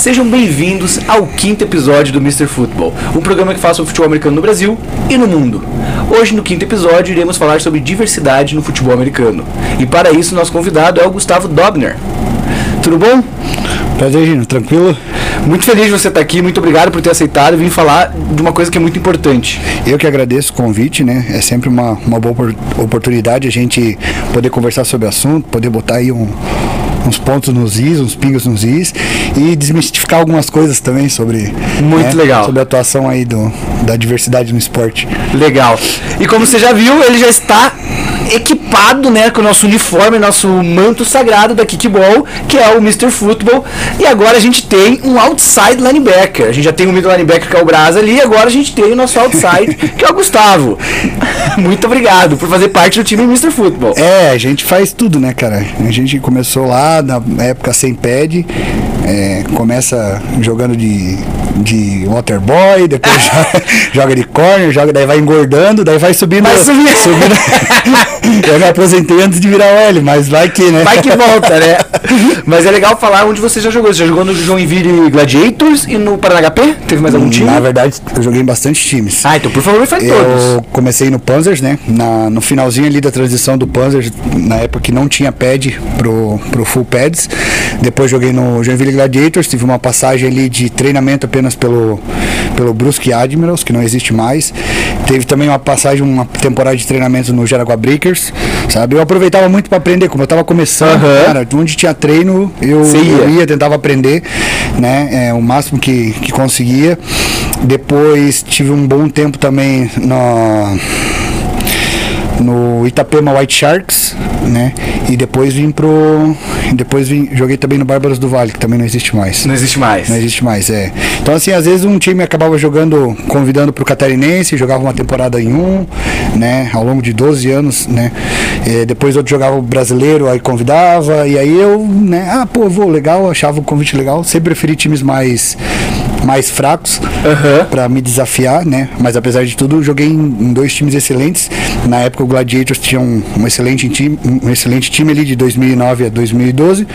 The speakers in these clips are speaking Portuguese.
Sejam bem-vindos ao quinto episódio do Mr. Football, um programa que fala sobre futebol americano no Brasil e no mundo. Hoje, no quinto episódio, iremos falar sobre diversidade no futebol americano. E para isso, nosso convidado é o Gustavo Dobner. Tudo bom? Prazer, Gino. Tranquilo? Muito feliz de você estar aqui, muito obrigado por ter aceitado e vir falar de uma coisa que é muito importante. Eu que agradeço o convite, né? É sempre uma, uma boa oportunidade a gente poder conversar sobre o assunto, poder botar aí um, uns pontos nos is, uns pingos nos is e desmistificar algumas coisas também sobre muito né, legal sobre a atuação aí do, da diversidade no esporte. Legal. E como você já viu, ele já está equipado, né, com o nosso uniforme, nosso manto sagrado da Kickball, que é o Mr. Football. E agora a gente tem um outside linebacker. A gente já tem o middle linebacker que é o Braz ali, e agora a gente tem o nosso outside, que é o Gustavo. Muito obrigado por fazer parte do time Mr. Football. É, a gente faz tudo, né, cara? A gente começou lá na época sem pad, é, começa jogando de, de waterboy, depois joga, joga, de corner, joga, daí vai engordando, daí vai subindo. Vai subindo. subindo eu me aposentei antes de virar L, mas vai que, né? Vai que volta, né? Mas é legal falar onde você já jogou. Você já jogou no Joinville Gladiators e no Paraná HP? Teve mais algum time? Na verdade, eu joguei em bastante times. Ah, então por favor me fale todos. Eu comecei no Panzers, né? Na, no finalzinho ali da transição do Panzers, na época que não tinha pad pro, pro full pads. Depois joguei no Joinville Gladiators, tive uma passagem ali de treinamento apenas pelo, pelo Brusque Admirals, que não existe mais. Teve também uma passagem, uma temporada de treinamento no Jaraguá Breakers, sabe? Eu aproveitava muito para aprender, como eu estava começando, uhum. cara, onde tinha treino, eu, eu ia, tentava aprender, né? É, o máximo que, que conseguia. Depois tive um bom tempo também no no Itapema White Sharks, né? E depois vim pro. Depois vim, joguei também no Bárbaros do Vale, que também não existe mais. Não existe mais. Não existe mais, é. Então, assim, às vezes um time acabava jogando, convidando pro Catarinense, jogava uma temporada em um, né? Ao longo de 12 anos, né? E depois outro jogava o brasileiro, aí convidava, e aí eu, né? Ah, pô, vou, legal, achava o convite legal. Sempre preferi times mais mais fracos uhum. para me desafiar, né? Mas apesar de tudo, joguei em, dois times excelentes. Na época o Gladiators tinha um, um, excelente time, um excelente time ali de 2009 a 2012.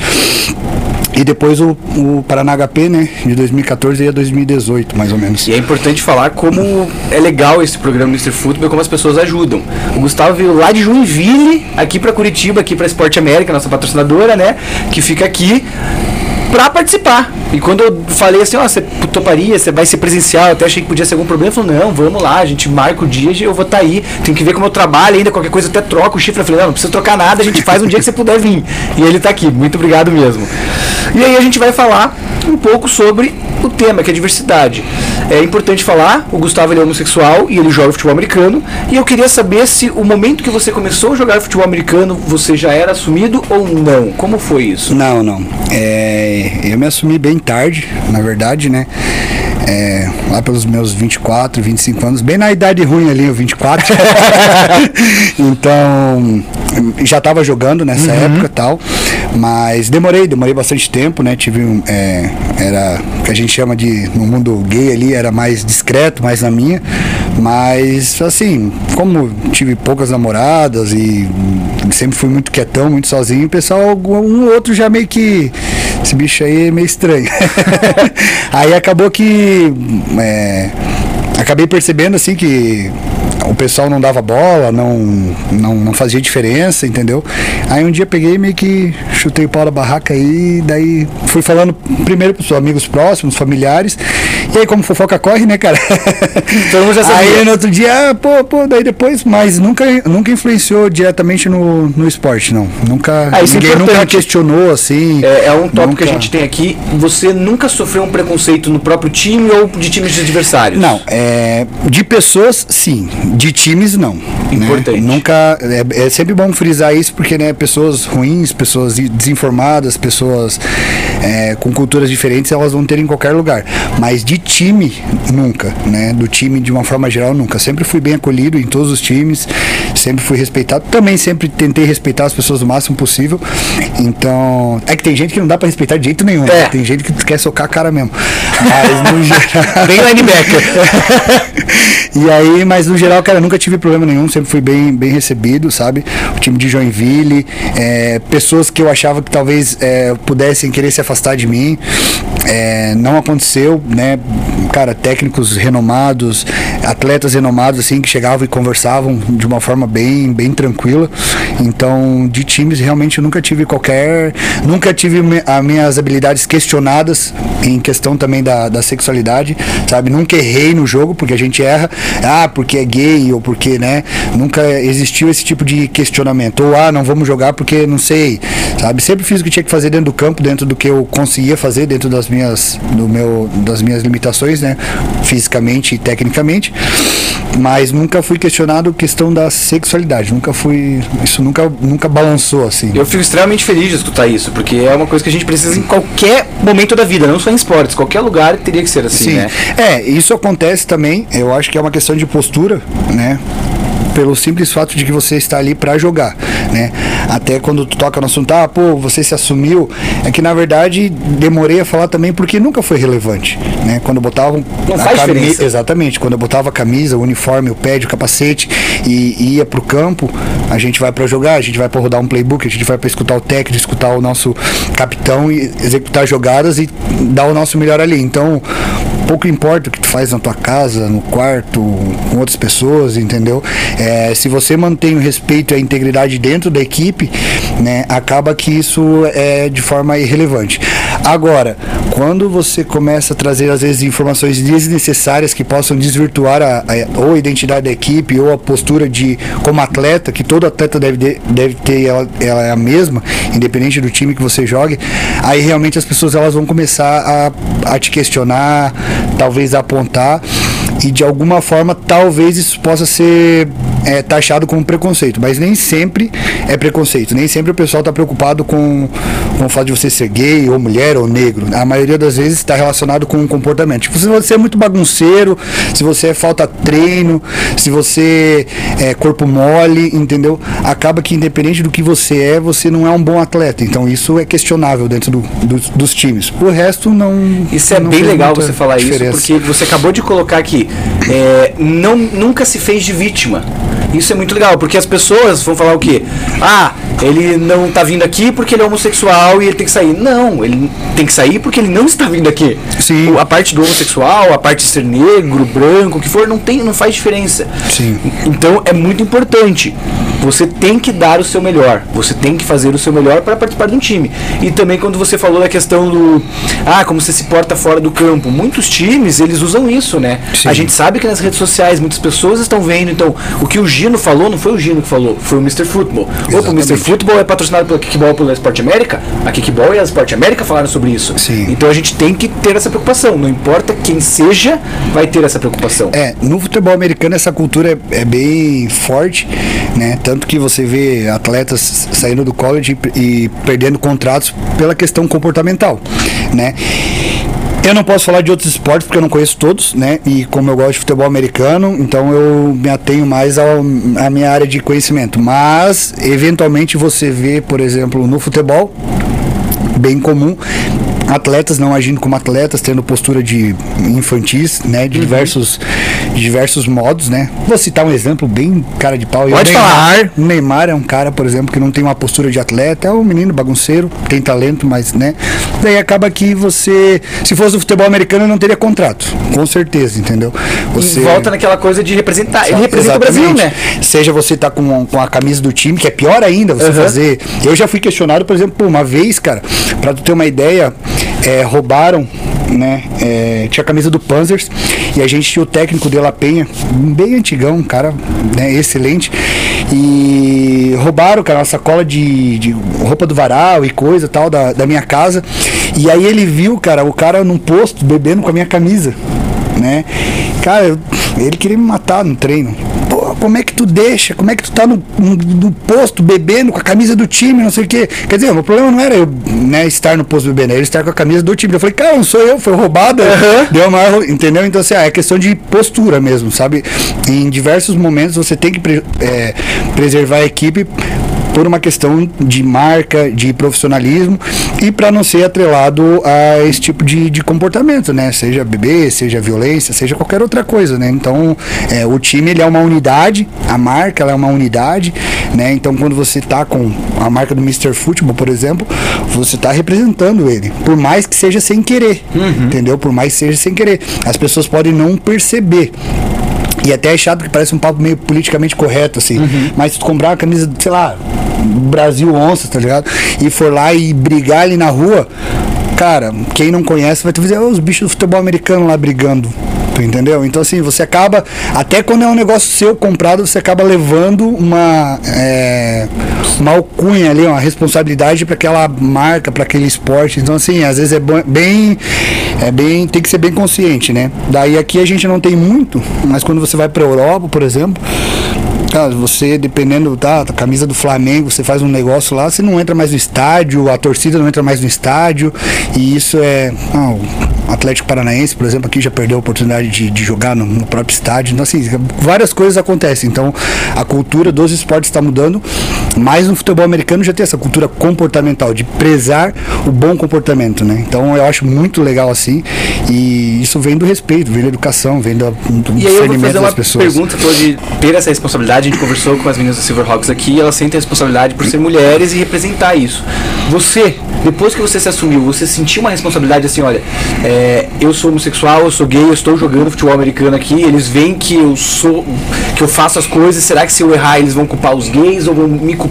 E depois o, o Paraná HP, né? De 2014 a 2018, mais ou menos. E é importante falar como é legal esse programa Mr. Football, como as pessoas ajudam. O Gustavo veio lá de Joinville, aqui para Curitiba, aqui para Esporte América, nossa patrocinadora, né? Que fica aqui pra participar. E quando eu falei assim, ó, oh, você toparia, você vai ser presencial, eu até achei que podia ser algum problema, falou, não, vamos lá, a gente marca o dia, eu vou estar tá aí, tenho que ver como eu trabalho ainda, qualquer coisa eu até troco o chifre. Eu falei, não, não precisa trocar nada, a gente faz um dia que você puder vir. E ele tá aqui, muito obrigado mesmo. E aí a gente vai falar um pouco sobre o tema, que é diversidade. É importante falar, o Gustavo é homossexual e ele joga futebol americano. E eu queria saber se o momento que você começou a jogar futebol americano, você já era assumido ou não? Como foi isso? Não, não. É, eu me assumi bem tarde, na verdade, né? É, lá pelos meus 24, 25 anos, bem na idade ruim ali, o 24. então, já estava jogando nessa uhum. época tal, mas demorei, demorei bastante tempo, né? Tive um, é, era o que a gente chama de no mundo gay ali, era mais discreto, mais na minha, mas assim, como tive poucas namoradas e sempre fui muito quietão, muito sozinho, o pessoal, um ou outro já meio que esse bicho aí é meio estranho. aí acabou que. É, acabei percebendo assim que o pessoal não dava bola, não, não, não fazia diferença, entendeu? Aí um dia peguei meio que chutei o pau da barraca aí, daí fui falando primeiro pros amigos próximos, familiares, como fofoca corre, né, cara? Então já sabia. Aí no outro dia, ah, pô, pô, daí depois, mas nunca, nunca influenciou diretamente no, no esporte, não. Nunca, ah, ninguém é nunca questionou, assim. É, é um tópico nunca... que a gente tem aqui, você nunca sofreu um preconceito no próprio time ou de times adversários? Não, é, de pessoas, sim de times, não. Né? Importante. Né? Nunca. É, é, sempre bom frisar isso, porque né, pessoas ruins, pessoas desinformadas, pessoas é, com culturas diferentes, elas vão ter em qualquer lugar. Mas de time, nunca. Né? Do time, de uma forma geral, nunca. Sempre fui bem acolhido em todos os times sempre fui respeitado. Também sempre tentei respeitar as pessoas o máximo possível. Então, é que tem gente que não dá pra respeitar de jeito nenhum. É. né? Tem gente que quer socar a cara mesmo. Mas no geral. Bem linebacker. e aí, mas no geral, cara, nunca tive problema nenhum, sempre fui bem, bem recebido, sabe? O time de Joinville, é, pessoas que eu achava que talvez é, pudessem querer se afastar de mim, é, não aconteceu, né? Cara, técnicos renomados, atletas renomados, assim, que chegavam e conversavam de uma forma bem, bem tranquila. Então, de times, realmente eu nunca tive qualquer. Nunca tive as minhas habilidades questionadas em questão também da, da sexualidade, sabe? Nunca errei no jogo, porque a gente erra, ah, porque é gay ou porque, né? Nunca existiu esse tipo de questionamento. Ou, ah, não vamos jogar porque não sei, sabe? Sempre fiz o que tinha que fazer dentro do campo, dentro do que eu conseguia fazer, dentro das minhas, do meu, das minhas limitações, né? Fisicamente e tecnicamente. Mas nunca fui questionado questão da sexualidade. Nunca fui. Isso nunca, nunca balançou assim. Eu fico extremamente feliz de escutar isso, porque é uma coisa que a gente precisa em qualquer momento da vida, não só em esportes, qualquer lugar teria que ser assim, Sim. né? É, isso acontece também, eu acho que é uma questão de postura, né? Pelo simples fato de que você está ali para jogar, né? Até quando tu toca no assunto, ah, pô, você se assumiu, é que na verdade demorei a falar também porque nunca foi relevante, né? Quando botavam Não a faz cami- diferença. Exatamente, quando eu botava a camisa, o uniforme, o pad, o capacete e ia pro campo, a gente vai para jogar, a gente vai para rodar um playbook, a gente vai para escutar o técnico, escutar o nosso capitão e executar jogadas e dar o nosso melhor ali. Então, pouco importa o que tu faz na tua casa, no quarto, com outras pessoas, entendeu? É, se você mantém o respeito e a integridade dentro da equipe, né, acaba que isso é de forma irrelevante. Agora, quando você começa a trazer às vezes informações desnecessárias que possam desvirtuar a, a- ou a identidade da equipe ou a postura de como atleta, que todo atleta deve, de- deve ter ela, ela é a mesma, independente do time que você jogue, aí realmente as pessoas elas vão começar a, a te questionar, talvez apontar e de alguma forma talvez isso possa ser é, taxado como preconceito, mas nem sempre é preconceito, nem sempre o pessoal está preocupado com, com o fato de você ser gay ou mulher ou negro. A maioria das vezes está relacionado com o comportamento. Tipo, se você é muito bagunceiro, se você é falta treino, se você é corpo mole, entendeu? Acaba que independente do que você é, você não é um bom atleta. Então isso é questionável dentro do- dos- dos times. O resto não. Isso é não bem legal você falar diferença. isso, porque você acabou de colocar aqui, é, não, nunca se fez de vítima. Isso é muito legal, porque as pessoas vão falar o quê? Ah, ele não tá vindo aqui porque ele é homossexual e ele tem que sair. Não, ele tem que sair porque ele não está vindo aqui. Sim. A parte do homossexual, a parte de ser negro, branco, o que for, não, tem, não faz diferença. Sim. Então é muito importante. Você tem que dar o seu melhor. Você tem que fazer o seu melhor para participar de um time. E também quando você falou da questão do ah, como você se porta fora do campo. Muitos times, eles usam isso, né? Sim. A gente sabe que nas redes sociais muitas pessoas estão vendo, então, o que o Gino falou não foi o Gino que falou, foi o Mr. Football. Opa, o. Mr. Football é patrocinado pela Kickball pela Sport América. A Kickball e a Sport América falaram sobre isso. Sim. Então a gente tem que ter essa preocupação. Não importa quem seja, vai ter essa preocupação. É, no futebol americano essa cultura é, é bem forte, né? Tanto que você vê atletas saindo do college e, perdendo contratos pela questão comportamental, né? Eu não posso falar de outros esportes porque eu não conheço todos, né? E como eu gosto de futebol americano, então eu me atenho mais à minha área de conhecimento. Mas, eventualmente, você vê, por exemplo, no futebol, bem comum. Atletas não agindo como atletas, tendo postura de infantis, né? De diversos, de diversos modos, né? Vou citar um exemplo bem cara de pau. O Pode Neymar, falar. o Neymar é um cara, por exemplo, que não tem uma postura de atleta, é um menino bagunceiro, tem talento, mas, né? Daí acaba que você, se fosse o futebol americano, não teria contrato, com certeza, entendeu? E volta naquela coisa de representar. Ele representa Exatamente. o Brasil, né? Seja você tá com, com a camisa do time, que é pior ainda você Aham. fazer. Eu já fui questionado, por exemplo, uma vez, cara, pra tu ter uma ideia, é, roubaram, né? é, tinha a camisa do Panzers e a gente tinha o técnico de La Penha, bem antigão, um cara né, excelente. E roubaram, cara, uma sacola de, de roupa do varal e coisa tal da, da minha casa. E aí ele viu, cara, o cara num posto bebendo com a minha camisa né? Cara, ele queria me matar no treino. Como é que tu deixa? Como é que tu tá no, no, no posto bebendo com a camisa do time, não sei o quê? Quer dizer, o problema não era eu né, estar no posto bebendo, era estar com a camisa do time. Eu falei, cara, não sou eu, foi roubada. Aham. Deu uma, entendeu? Então, assim, ah, é questão de postura mesmo, sabe? Em diversos momentos você tem que pre- é, preservar a equipe por uma questão de marca, de profissionalismo e para não ser atrelado a esse tipo de, de comportamento, né? Seja bebê, seja violência, seja qualquer outra coisa, né? Então, é, o time ele é uma unidade, a marca ela é uma unidade, né? Então, quando você tá com a marca do Mr. Football, por exemplo, você tá representando ele, por mais que seja sem querer, entendeu? Por mais que seja sem querer, as pessoas podem não perceber. E até é chato que parece um papo meio politicamente correto, assim. Mas se tu comprar uma camisa, sei lá, Brasil Onça, tá ligado? E for lá e brigar ali na rua, cara, quem não conhece vai te dizer, "Ô, os bichos do futebol americano lá brigando. Tu entendeu? Então assim, você acaba, até quando é um negócio seu comprado, você acaba levando uma, é, uma alcunha ali, uma responsabilidade para aquela marca, para aquele esporte. Então assim, às vezes é bem, é bem, tem que ser bem consciente, né? Daí aqui a gente não tem muito, mas quando você vai para Europa, por exemplo, Cara, você, dependendo tá, da camisa do Flamengo, você faz um negócio lá, você não entra mais no estádio, a torcida não entra mais no estádio, e isso é. ah, o Atlético Paranaense, por exemplo, aqui já perdeu a oportunidade de, de jogar no, no próprio estádio. Então, assim, várias coisas acontecem. Então, a cultura dos esportes está mudando, mas no futebol americano já tem essa cultura comportamental, de prezar o bom comportamento, né? Então, eu acho muito legal assim, e isso vem do respeito, vem da educação, vem do, do E aí eu vou fazer uma das pessoas. pergunta, de ter essa responsabilidade, a gente conversou com as meninas da Silverhawks aqui, elas sentem a responsabilidade por ser mulheres e representar isso. Você, depois que você se assumiu, você sentiu uma responsabilidade assim, olha, é, eu sou homossexual, eu sou gay, eu estou jogando futebol americano aqui, eles veem que eu sou, que eu faço as coisas, será que se eu errar eles vão culpar os gays ou vão me culpar?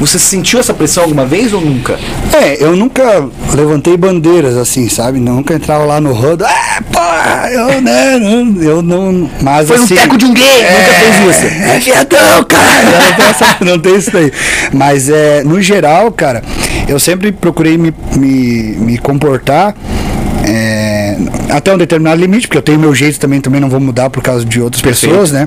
Você sentiu essa pressão alguma vez ou nunca? É, eu nunca levantei bandeiras assim, sabe? Nunca entrava lá no rodo, ah, porra, eu, né, não- eu não. Mas Foi um assim. teco de um gay, nunca fez isso. É viadão, cara! Não tem, essa- não tem isso aí. Mas é, no geral, cara, eu sempre procurei me, me, me comportar. é, até um determinado limite, porque eu tenho meu jeito também, também não vou mudar por causa de outras Perfeito. pessoas, né?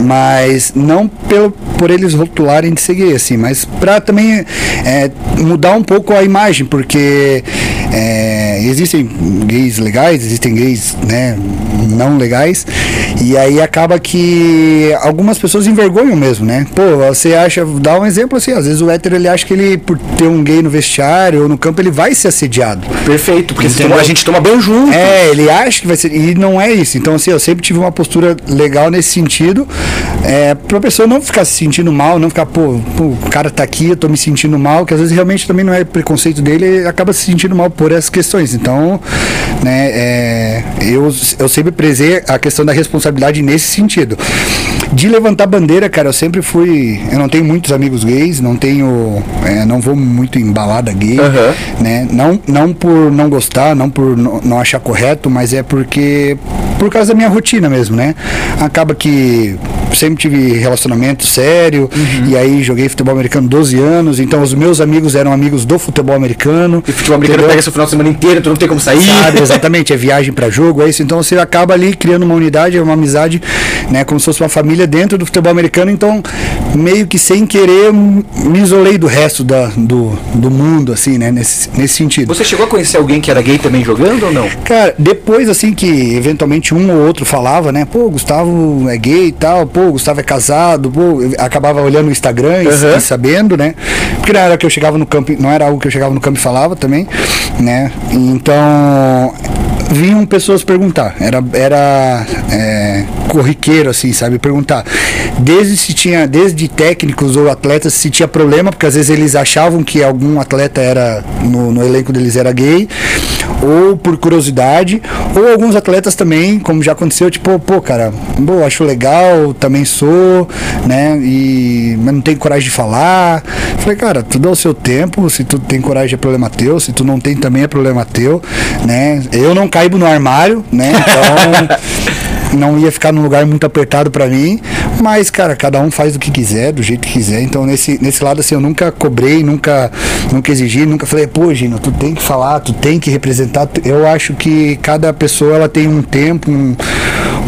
Mas não pelo, por eles rotularem de gay, assim, mas pra também é, mudar um pouco a imagem, porque é, existem gays legais, existem gays né, não legais, e aí acaba que algumas pessoas envergonham mesmo, né? Pô, você acha, dá um exemplo assim, às vezes o hétero ele acha que ele, por ter um gay no vestiário ou no campo, ele vai ser assediado. Perfeito, porque toma- a gente toma banho junto. É, ele acha que vai ser. E não é isso. Então, assim, eu sempre tive uma postura legal nesse sentido. É, pra pessoa não ficar se sentindo mal, não ficar, pô, pô, o cara tá aqui, eu tô me sentindo mal, que às vezes realmente também não é preconceito dele, ele acaba se sentindo mal por essas questões. Então, né, é, eu, eu sempre prezei a questão da responsabilidade nesse sentido. De levantar bandeira, cara, eu sempre fui. Eu não tenho muitos amigos gays, não tenho. é, não vou muito em balada gay Aham. né? Não, não por não gostar, não por não achar correto, mas é porque por causa da minha rotina mesmo, né? Acaba que sempre tive relacionamento sério e aí joguei futebol americano 12 anos, então os meus amigos eram amigos do futebol americano. E futebol americano entendeu? pega seu final de semana inteiro, tu não tem como sair. Sabe, exatamente, é viagem para jogo, é isso. Então você acaba ali criando uma unidade, uma amizade, né, como se fosse uma família dentro do futebol americano. Então, meio que sem querer, me isolei do resto da, do, do mundo, assim, né, nesse, nesse sentido. Você chegou a conhecer alguém que era gay também jogando ou não? Cara, depois assim que eventualmente um ou outro falava, né? Pô, Gustavo é gay e tal, pô, Gustavo é casado, pô, eu acabava olhando o Instagram e, Aham. e sabendo, né? Porque não era que eu chegava no campo, não era algo que eu chegava no campo e falava também, né? Então vinham pessoas perguntar, era, era é, corriqueiro assim, sabe, perguntar desde se tinha, desde técnicos ou atletas se tinha problema, porque às vezes eles achavam que algum atleta era no, no elenco deles era gay, ou por curiosidade, ou alguns atletas também, como já aconteceu, tipo, pô, cara, pô, acho legal, também sou, né, e mas não tenho coragem de falar. Falei, cara, tudo ao seu tempo, se tu tem coragem é problema teu, se tu não tem também é problema teu, né? Eu não caibo no armário, né? Então, não ia ficar num lugar muito apertado para mim, mas, cara, cada um faz o que quiser, do jeito que quiser. Então, nesse, nesse lado, assim, eu nunca cobrei, nunca, nunca exigi, nunca falei, pô, Gino, tu tem que falar, tu tem que representar. Eu acho que cada pessoa, ela tem um tempo, um,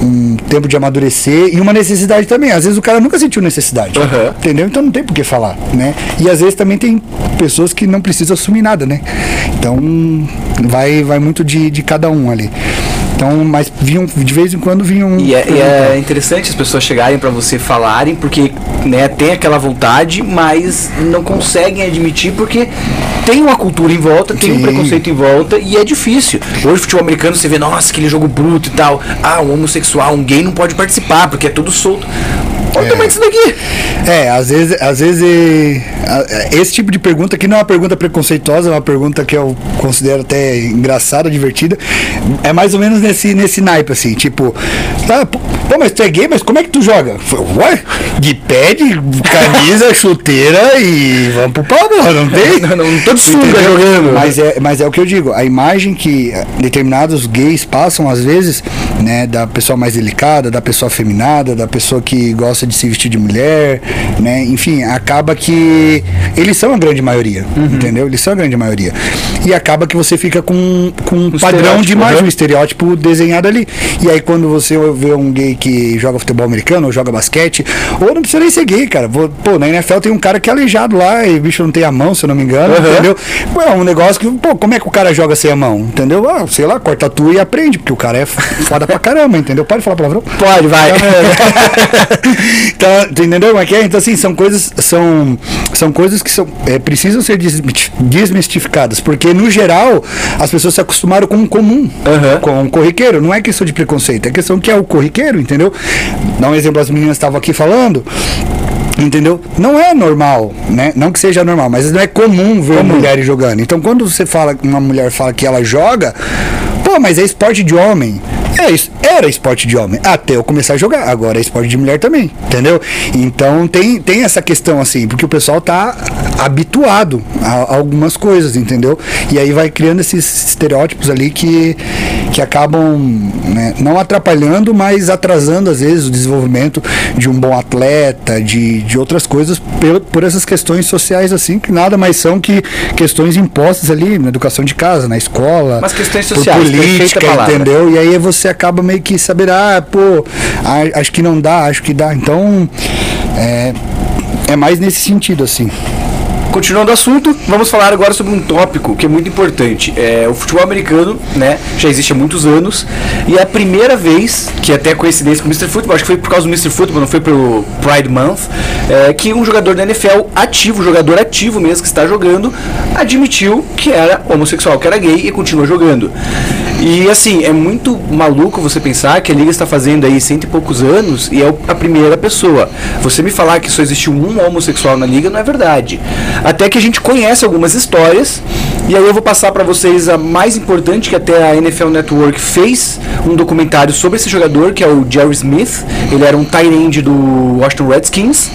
um tempo de amadurecer e uma necessidade também. Às vezes o cara nunca sentiu necessidade, Uhum. entendeu? Então não tem por que falar, né? E às vezes também tem pessoas que não precisam assumir nada, né? Então vai, vai muito de, de cada um ali. Então, mas vinham, de vez em quando vinham. E é, e é interessante as pessoas chegarem pra você falarem, porque né, tem aquela vontade, mas não conseguem admitir porque tem uma cultura em volta, tem um Sim. preconceito em volta e é difícil. Hoje, futebol americano, você vê, nossa, aquele jogo bruto e tal. Ah, um homossexual, um gay não pode participar porque é tudo solto. Olha o tamanho disso daqui. É, às vezes, às vezes a- eh, esse tipo de pergunta aqui não é uma pergunta preconceituosa, é uma pergunta que eu considero até engraçada, divertida. É mais ou menos nesse, nesse naipe, assim, tipo, tá, pô, mas tu é gay, mas como é que tu joga? Ué? De pé, de camisa, chuteira e vamos pro pau, não tem? Não, não, não tô de sunga jogando. Mas é, mas é o que eu digo, a imagem que eh, determinados gays passam, às vezes, né, da pessoa mais delicada, da pessoa afeminada, da pessoa que gosta de se vestir de mulher, né, enfim, acaba que eles são a grande maioria, Uhum. entendeu? Eles são a grande maioria. E acaba que você fica com, com um padrão de imagem, uhum. um estereótipo desenhado ali. E aí quando você vê um gay que joga futebol americano, ou joga basquete, ou não precisa nem ser gay, cara. Pô, na NFL tem um cara que é aleijado lá e o bicho não tem a mão, se eu não me engano, Uhum. entendeu? Pô, é um negócio que, pô, como é que o cara joga sem a mão? Entendeu? Ah, sei lá, corta a tua e aprende, porque o cara é foda pra caramba, entendeu? Pode falar palavrão? Pode, vai. tu entendeu como é que é? Então, assim, são coisas, são, são coisas que são, é, precisam ser desmistificadas, porque, no geral, as pessoas se acostumaram com o comum, Aham. com o corriqueiro. Não é questão de preconceito, é questão que é o corriqueiro, entendeu? Dá um exemplo, as meninas estavam aqui falando. Entendeu? Não é normal, né? Não que seja normal, mas não é comum ver mulheres jogando. Então, quando você fala, uma mulher fala que ela joga, pô, mas é esporte de homem. É, isso- era esporte de homem até eu começar a jogar. Agora é esporte de mulher também, entendeu? Então tem, tem essa questão assim, porque o pessoal tá habituado a, a algumas coisas, entendeu? E aí vai criando esses estereótipos ali que, que acabam né, não atrapalhando, mas atrasando às vezes o desenvolvimento de um bom atleta, de, de outras coisas, por, por essas questões sociais assim, que nada mais são que questões impostas ali na educação de casa, na escola, Mas questões sociais, política, entendeu? E aí você acaba meio que saber, ah, pô, acho que não dá, acho que dá. Então, é, é mais nesse sentido, assim. Continuando o assunto, vamos falar agora sobre um tópico que é muito importante. É, o futebol americano, né, já existe há muitos anos e é a primeira vez, que até coincidência com o Mr. Football, acho que foi por causa do Mr. Football, não foi pelo Pride Month, é, que um jogador da NFL ativo, jogador ativo mesmo que está jogando, admitiu que era homossexual, que era gay e continua jogando. E assim, é muito maluco você pensar que a liga está fazendo aí cento e poucos anos e é a primeira pessoa. Você me falar que só existiu um homossexual na liga não é verdade. Até que a gente conhece algumas histórias e aí eu vou passar para vocês a mais importante que até a NFL Network fez um documentário sobre esse jogador que é o Jerry Smith. Ele era um tight end do Washington Redskins.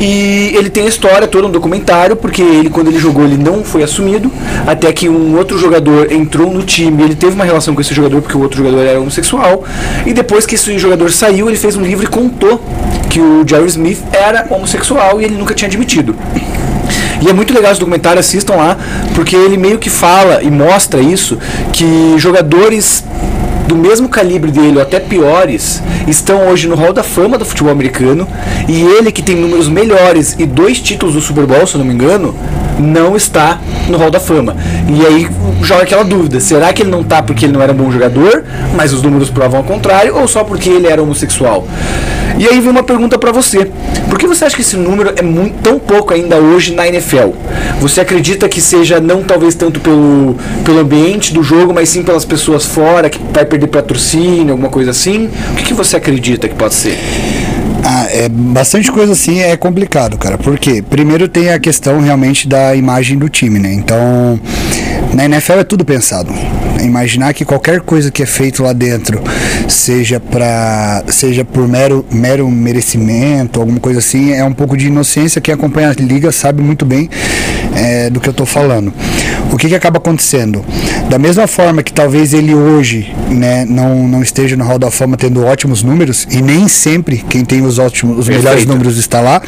E ele tem a história toda, um documentário, porque ele, quando ele jogou, ele não foi assumido, até que um outro jogador entrou no time, ele teve uma relação com esse jogador, porque o outro jogador era homossexual, e depois que esse jogador saiu, ele fez um livro e contou que o Jerry Smith era homossexual e ele nunca tinha admitido. E é muito legal esse documentário, assistam lá, porque ele meio que fala e mostra isso, que jogadores do mesmo calibre dele, ou até piores, estão hoje no Hall da Fama do futebol americano, e ele que tem números melhores e dois títulos do Super Bowl, se eu não me engano, não está no Hall da Fama. E aí joga aquela dúvida, será que ele não está porque ele não era um bom jogador, mas os números provam ao contrário, ou só porque ele era homossexual? E aí vem uma pergunta pra você. Por que você acha que esse número é muito, tão pouco ainda hoje na NFL? Você acredita que seja não talvez tanto pelo, pelo ambiente do jogo, mas sim pelas pessoas fora, que vai perder patrocínio, alguma coisa assim? O que, que você acredita que pode ser? Ah, é bastante coisa assim é complicado, cara. Porque primeiro tem a questão realmente da imagem do time, né? Então, Na NFL é tudo pensado. Imaginar que qualquer coisa que é feito lá dentro seja para seja por mero, mero merecimento, alguma coisa assim, é um pouco de inocência. Quem acompanha a liga sabe muito bem é, do que eu estou falando. O que, que acaba acontecendo? Da mesma forma que talvez ele hoje né, não, não esteja no Hall da Fama tendo ótimos números, e nem sempre quem tem os ótimos, os melhores números está lá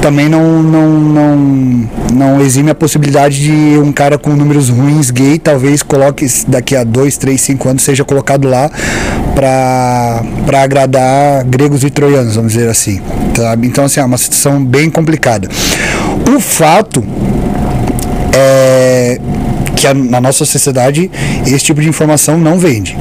também não, não, não, não exime a possibilidade de um cara com números ruins gay talvez coloque daqui a dois, três, cinco anos seja colocado lá para agradar gregos e troianos, vamos dizer assim. Então, assim, é uma situação bem complicada. O fato é que a, na nossa sociedade esse tipo de informação não vende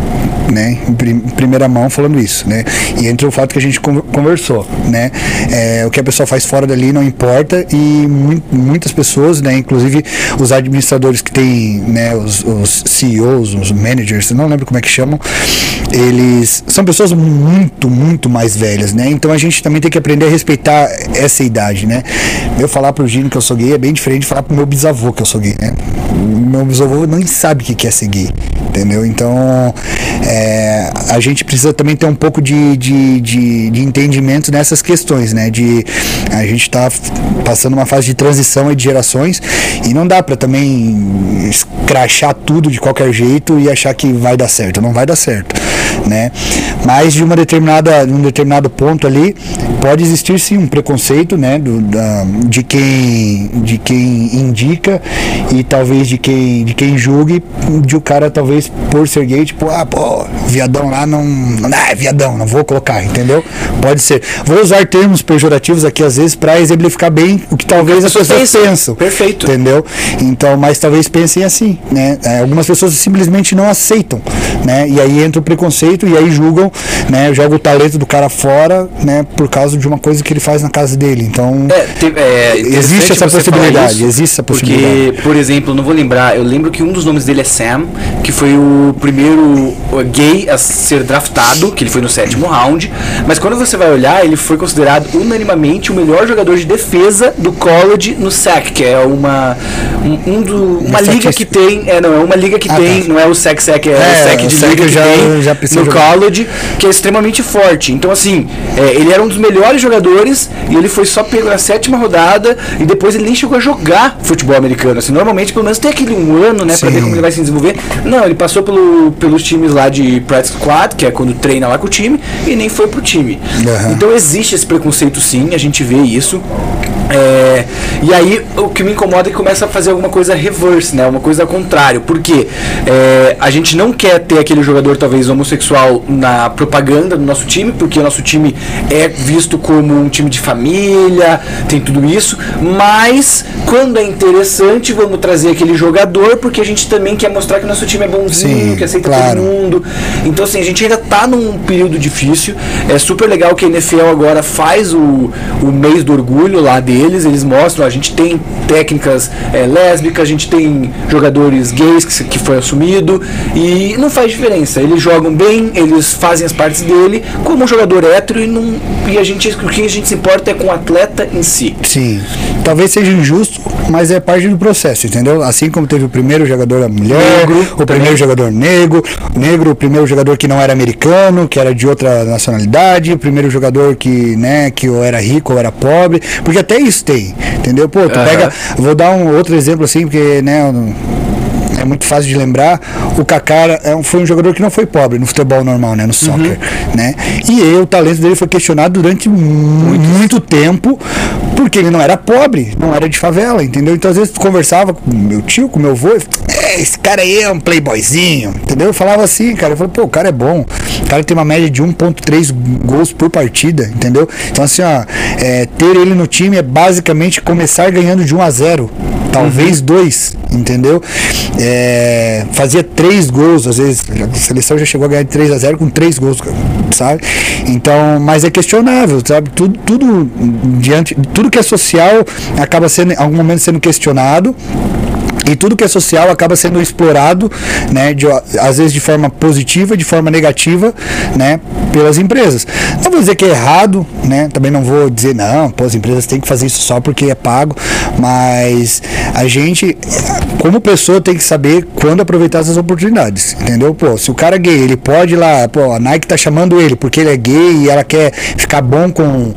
né, em, prim, primeira mão falando isso, né, e entre o fato que a gente conversou, né, é, o que a pessoa faz fora dali não importa e mu muitas pessoas, né, inclusive os administradores que tem, né, os, os CEOs, os managers, não lembro como é que chamam, eles são pessoas muito, muito mais velhas, né, então a gente também tem que aprender a respeitar essa idade, né, eu falar pro Gino que eu sou gay é bem diferente de falar pro meu bisavô que eu sou gay, né, meu bisavô nem sabe o que é ser gay, entendeu, então é, a gente precisa também ter um pouco de, de, de, de entendimento nessas questões, né? De a gente está passando uma fase de transição de gerações e não dá para também escrachar tudo de qualquer jeito e achar que vai dar certo. Não vai dar certo, né? Mas de uma determinada, um determinado ponto ali pode existir sim um preconceito, né? Do, da, de quem de quem indica e talvez de quem de quem julgue de o cara talvez por ser gay tipo ah pô viadão lá não. Não é viadão, não vou colocar, entendeu? Pode ser. Vou usar termos pejorativos aqui às vezes para exemplificar bem o que talvez as pessoas pensam. pensam. Perfeito. Entendeu? Então, mas talvez pensem assim, né? É, algumas pessoas simplesmente não aceitam, né? E aí entra o preconceito e aí julgam, né? Joga o talento do cara fora, né? Por causa de uma coisa que ele faz na casa dele. Então, é, tem, é, existe essa possibilidade. Isso, existe essa possibilidade. Porque, por exemplo, não vou lembrar, eu lembro que um dos nomes dele é Sam, que foi o primeiro gay a ser draftado, que ele foi no sétimo round, mas quando você vai olhar, ele foi considerado unanimamente o melhor jogador de defesa do college no SEC, que é uma um, um do, uma liga que tem, é não, é uma liga que ah, tem, tá. não é o SEC SEC, é, é o SEC de liga que já, tem já no college, que é extremamente forte. Então assim, é, ele era um dos melhores jogadores e ele foi só pego na sétima rodada e depois ele nem chegou a jogar futebol americano. Assim, normalmente pelo menos tem aquele um ano, né, para ver como ele vai se desenvolver. Não, ele passou pelo, pelos times lá de practice squad, que é quando treina lá com o time, e nem foi pro time. Uhum. Então existe esse preconceito sim, a gente vê isso. É, e aí o que me incomoda é que começa a fazer alguma coisa reverse, né? Uma coisa ao contrário. Porque é, a gente não quer ter aquele jogador talvez homossexual na propaganda do nosso time, porque o nosso time é visto como um time de família, tem tudo isso. Mas quando é interessante, vamos trazer aquele jogador, porque a gente também quer mostrar que o nosso time é bonzinho, Sim, que aceita claro. todo mundo. Então assim, a gente ainda tá num período difícil. É super legal que a NFL agora faz o, o mês do orgulho lá dele deles, eles mostram, a gente tem técnicas é, lésbicas, a gente tem jogadores gays que, que foi assumido e não faz diferença. Eles jogam bem, eles fazem as partes dele como um jogador hétero e, não, e a gente, o que a gente se importa é com o atleta em si. Sim. Talvez seja injusto, mas é parte do processo, entendeu? Assim como teve o primeiro jogador mulher, negro, o também. primeiro jogador negro, negro, o primeiro jogador que não era americano, que era de outra nacionalidade, o primeiro jogador que, né, que ou era rico ou era pobre, porque até isso tem, entendeu? Pô, tu uhum. pega, vou dar um outro exemplo assim, porque, né, é muito fácil de lembrar. O Kaká é um, foi um jogador que não foi pobre no futebol normal, né, no soccer, uhum. né? E o talento dele foi questionado durante muito, muito tempo, porque ele não era pobre, não era de favela, entendeu? Então às vezes conversava com meu tio, com meu avô, é, esse cara aí é um playboyzinho, entendeu? Eu falava assim, cara, eu falei, pô, o cara é bom. O cara tem uma média de 1.3 gols por partida, entendeu? Então assim, ó, é, ter ele no time é basicamente começar ganhando de 1 a 0 talvez uhum. dois, entendeu? É, fazia três gols, às vezes a seleção já chegou a ganhar de 3 a 0 com três gols, sabe? Então, mas é questionável, sabe? Tudo, tudo diante, tudo que é social acaba sendo, em algum momento sendo questionado E tudo que é social acaba sendo explorado, né, de, às vezes de forma positiva, de forma negativa, né, pelas empresas. Não vou dizer que é errado, né, também não vou dizer não, pô, as empresas têm que fazer isso só porque é pago, mas a gente, como pessoa, tem que saber quando aproveitar essas oportunidades, entendeu? Pô, se o cara é gay, ele pode ir lá, pô, a Nike tá chamando ele porque ele é gay e ela quer ficar bom com,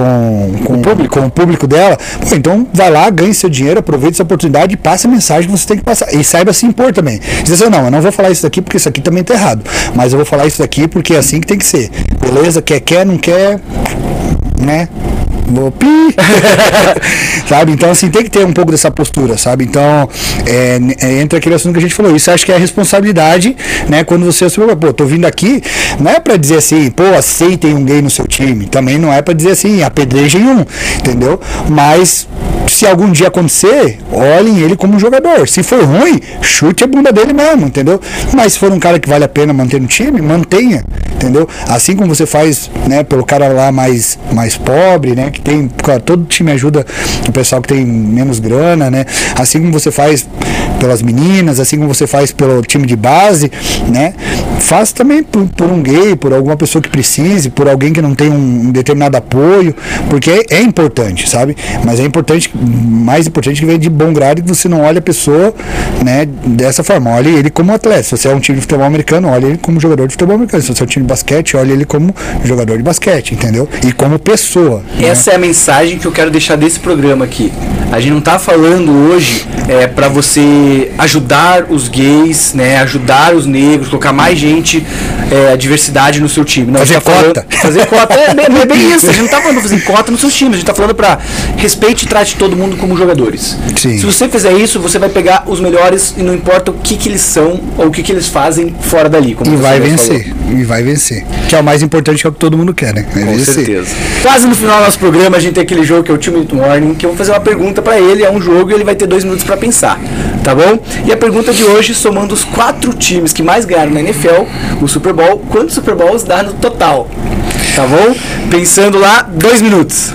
com, com, o, público. com o público dela, pô, então vai lá, ganhe seu dinheiro, aproveite essa oportunidade e passe a mensagem que você tem que passar. E saiba se impor também. Diz assim, não, eu não vou falar isso daqui porque isso aqui também tá errado. Mas eu vou falar isso daqui porque é assim que tem que ser. Beleza? Quer, quer, não quer, né? Vou pi. sabe? Então, assim, tem que ter um pouco dessa postura, sabe? Então, é, é, entra aquele assunto que a gente falou. Isso acho que é a responsabilidade, né? Quando você assume, pô, tô vindo aqui, não é pra dizer assim, pô, aceitem um gay no seu time. Também não é pra dizer assim, apedrejem um, entendeu? Mas se algum dia acontecer, olhem ele como jogador. Se for ruim, chute a bunda dele mesmo, entendeu? Mas se for um cara que vale a pena manter no time, mantenha, entendeu? Assim como você faz, né, pelo cara lá mais, mais pobre, né, que tem, claro, todo time ajuda o pessoal que tem menos grana, né? Assim como você faz pelas meninas, assim como você faz pelo time de base, né? Faz também por, por um gay, por alguma pessoa que precise, por alguém que não tem um, determinado apoio, porque é, é, importante, sabe? Mas é importante, mais importante que venha de bom grado que você não olhe a pessoa, né, dessa forma. Olhe ele como atleta. Se você é um time de futebol americano, olhe ele como jogador de futebol americano. Se você é um time de basquete, olhe ele como jogador de basquete, entendeu? E como pessoa. Né? Essa né? é a mensagem que eu quero deixar desse programa aqui. A gente não está falando hoje é, para você ajudar os gays, né, ajudar os negros, colocar mais gente, é, a diversidade no seu time. Não, fazer tá cota. Falando, fazer cota é, é, é, bem isso. A gente não está falando para fazer cota nos seus times. A gente está falando para respeite e trate todo mundo como jogadores. Sim. Se você fizer isso, você vai pegar os melhores e não importa o que, que eles são ou o que, que eles fazem fora dali. e vai vencer. Falou. E vai vencer. Que é o mais importante, que é o que todo mundo quer, né? Vai Com vencer. certeza. Quase no final do nosso programa, a gente tem aquele jogo que é o Two Minute Morning, que eu vou fazer uma pergunta para ele. É um jogo e ele vai ter dois minutos para pensar. Tá bom? E a pergunta de hoje, somando os quatro times que mais ganharam na NFL, o Super Bowl, quantos Super Bowls dá no total? Tá bom? Pensando lá, dois minutos.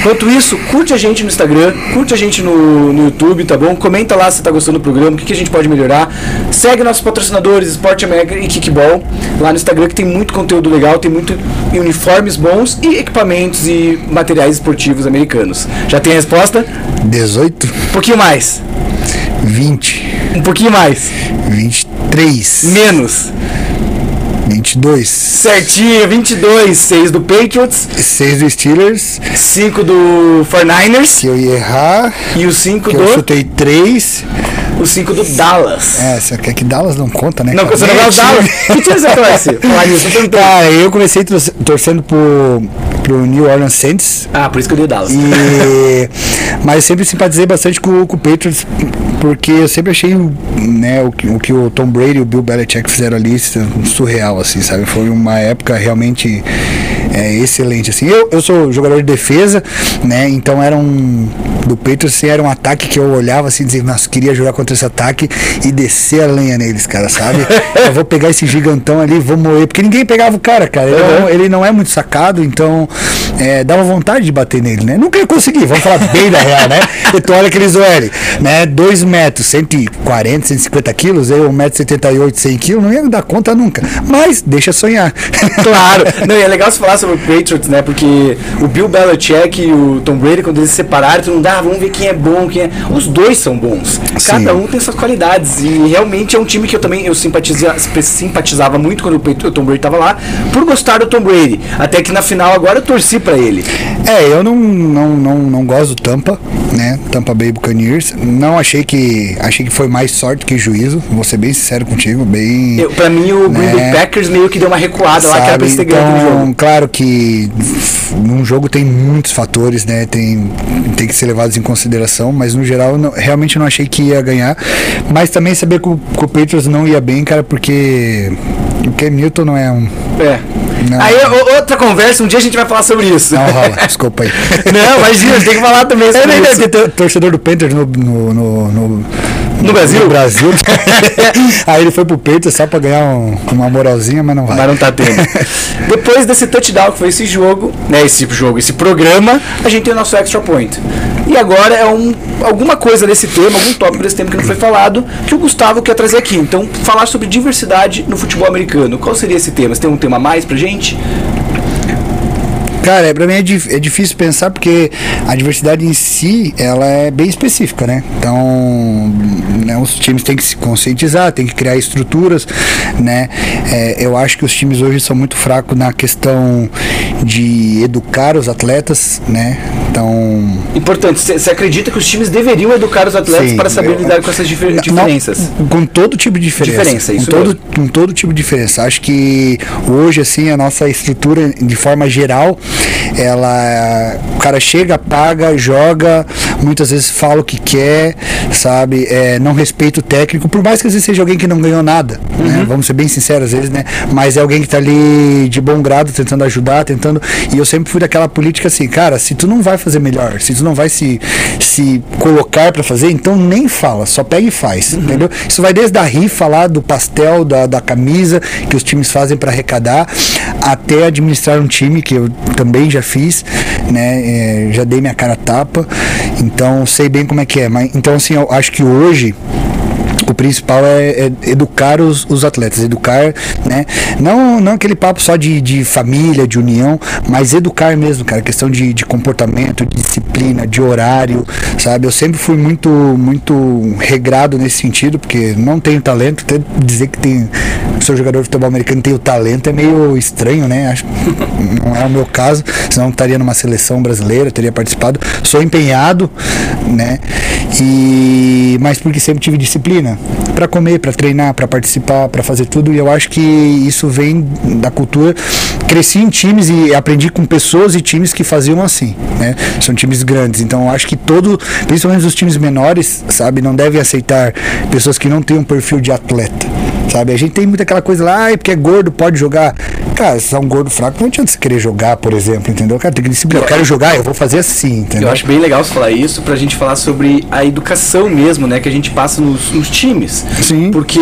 Enquanto isso, curte a gente no Instagram, curte a gente no, no YouTube, tá bom? Comenta lá se tá gostando do programa, o que, que a gente pode melhorar. Segue nossos patrocinadores, Sport America e Kickball, lá no Instagram, que tem muito conteúdo legal, tem muito uniformes bons e equipamentos e materiais esportivos americanos. Já tem a resposta? 18. Um pouquinho mais. 20. Um pouquinho mais. 23. Menos. 22. Certinho, 22. 6 do Patriots. 6 do Steelers. 5 do 49ers. Que eu ia errar. E o 5 do. Eu chutei 3. O 5 do Dallas. É, você quer que Dallas não conta, né? Não, você não gosta Dallas. Que time você torce? Falar nisso, Cara, eu comecei torcendo por pro New Orleans Saints. Ah, por isso que eu dei o Dallas. E, mas eu sempre simpatizei bastante com, com o Patriots, porque eu sempre achei né, o, que, o que o Tom Brady e o Bill Belichick fizeram ali surreal, assim, sabe? Foi uma época realmente é, excelente, assim. Eu, eu sou jogador de defesa, né? Então era um... Do Patriots, assim, era um ataque que eu olhava assim e dizia, nossa, queria jogar contra esse ataque e descer a lenha neles, cara, sabe? eu vou pegar esse gigantão ali, vou moer, porque ninguém pegava o cara, cara. Ele, uhum. não, ele não é muito sacado, então é, dava vontade de bater nele, né? Nunca ia conseguir, vamos falar bem da real, né? Então olha aqueles OL, né? 2 metros, 140, 150 quilos, eu 1,78m, 100 quilos, não ia dar conta nunca. Mas deixa sonhar. Claro. Não, e é legal você falar sobre o Patriots, né? Porque o Bill Belichick e o Tom Brady, quando eles se separaram, tu não dá, ah, vamos ver quem é bom, quem é. Os dois são bons. Cada Sim. um tem suas qualidades. E realmente é um time que eu também eu simpatizava, simpatizava muito quando o Tom Brady estava lá, por gostar do Tom Brady. Até que na final agora eu torci para ele. É, eu não, não, não, não gosto do Tampa, né? Tampa Bay Buccaneers. Não achei que achei que foi mais sorte que juízo. Vou ser bem sincero contigo, bem. Eu, pra mim o né? Green Bay Packers meio que deu uma recuada Sabe, lá que era pra então, jogo. Claro que num jogo tem muitos fatores, né? Tem, tem que ser levados em consideração, mas no geral não, realmente não achei que ia ganhar. Mas também saber que o, que o Patriots não ia bem, cara, porque o Cam Newton não é um. É. Não. Aí outra conversa, um dia a gente vai falar sobre isso. Não rola, desculpa aí. não, imagina, tem que falar também sobre é, isso. Ter torcedor do Panthers no, no, no, no No Brasil? No Brasil. Aí ele foi pro peito só pra ganhar um, uma moralzinha, mas não vai. Mas não tá tendo. Depois desse touchdown que foi esse jogo, né? Esse jogo, esse programa, a gente tem o nosso extra point. E agora é um, alguma coisa desse tema, algum tópico desse tema que não foi falado, que o Gustavo quer trazer aqui. Então, falar sobre diversidade no futebol americano. Qual seria esse tema? Você tem um tema a mais pra gente? Cara, é, pra mim é, dif- é difícil pensar porque a diversidade em si, ela é bem específica, né? Então, né, os times têm que se conscientizar, têm que criar estruturas, né? É, eu acho que os times hoje são muito fracos na questão de educar os atletas, né? Então, Importante, você acredita que os times deveriam educar os atletas Sim, para saber eu- lidar com essas difer- Não, diferenças? com todo tipo de diferença. Diferença, isso com todo, mesmo. com todo tipo de diferença. Acho que hoje, assim, a nossa estrutura, de forma geral, ela. O cara chega, paga, joga, muitas vezes fala o que quer, sabe? É, não respeita o técnico, por mais que às vezes seja alguém que não ganhou nada, Uhum. né? Vamos ser bem sinceros, às vezes, né? Mas é alguém que tá ali de bom grado, tentando ajudar, tentando. E eu sempre fui daquela política assim, cara, se tu não vai fazer melhor, se tu não vai se, se colocar pra fazer, então nem fala, só pega e faz, Uhum. entendeu? Isso vai desde a rifa lá, do pastel, da, da camisa que os times fazem pra arrecadar, até administrar um time, que eu também já fiz, né? É, já dei minha cara tapa, então sei bem como é que é. Mas, então, assim, eu acho que hoje principal é, é educar os, os atletas, educar, né? Não, não aquele papo só de, de família, de união, mas educar mesmo, cara, questão de, de comportamento, de disciplina, de horário, sabe? Eu sempre fui muito, muito regrado nesse sentido, porque não tenho talento, até dizer que tem, sou jogador de futebol americano e tenho talento é meio estranho, né? Acho não é o meu caso, senão estaria numa seleção brasileira, teria participado. Sou empenhado, né? E mas porque sempre tive disciplina para comer, para treinar, para participar, para fazer tudo. E eu acho que isso vem da cultura. Cresci em times e aprendi com pessoas e times que faziam assim, né? São times grandes. Então eu acho que todo, principalmente os times menores, sabe, não devem aceitar pessoas que não têm um perfil de atleta. Sabe? A gente tem muita aquela coisa lá, ai, porque é gordo, pode jogar. Cara, se é um gordo fraco, não adianta você querer jogar, por exemplo, entendeu? Cara, tem que disciplinar. Eu quero jogar, eu vou fazer assim, entendeu? Eu acho bem legal você falar isso pra gente falar sobre a educação mesmo, né? Que a gente passa nos, nos times. Sim. Porque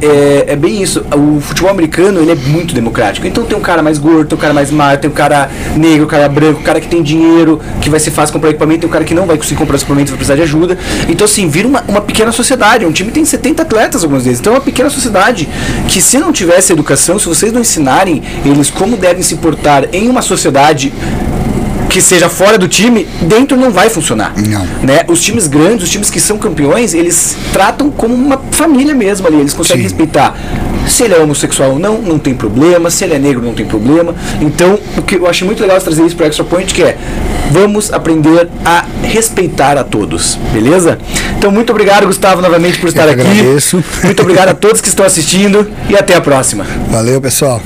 é, é bem isso. O futebol americano, ele é muito democrático. Então tem um cara mais gordo, tem um cara mais magro, tem um cara negro, um cara branco, um cara que tem dinheiro, que vai ser fácil comprar equipamento, tem um cara que não vai conseguir comprar equipamento, vai precisar de ajuda. Então assim, vira uma, uma pequena sociedade. Um time tem 70 atletas algumas vezes. Então é uma pequena sociedade que se não tivesse educação, se vocês não ensinarem eles como devem se portar em uma sociedade que seja fora do time, dentro não vai funcionar. Não. Né? Os times grandes, os times que são campeões, eles tratam como uma família mesmo ali. Eles conseguem Sim. respeitar. Se ele é homossexual ou não, não tem problema. Se ele é negro, não tem problema. Então, o que eu achei muito legal trazer isso para Extra Point, que é vamos aprender a respeitar a todos, beleza? Então, muito obrigado, Gustavo, novamente por estar que aqui. agradeço. Muito obrigado a todos que estão assistindo e até a próxima. Valeu, pessoal.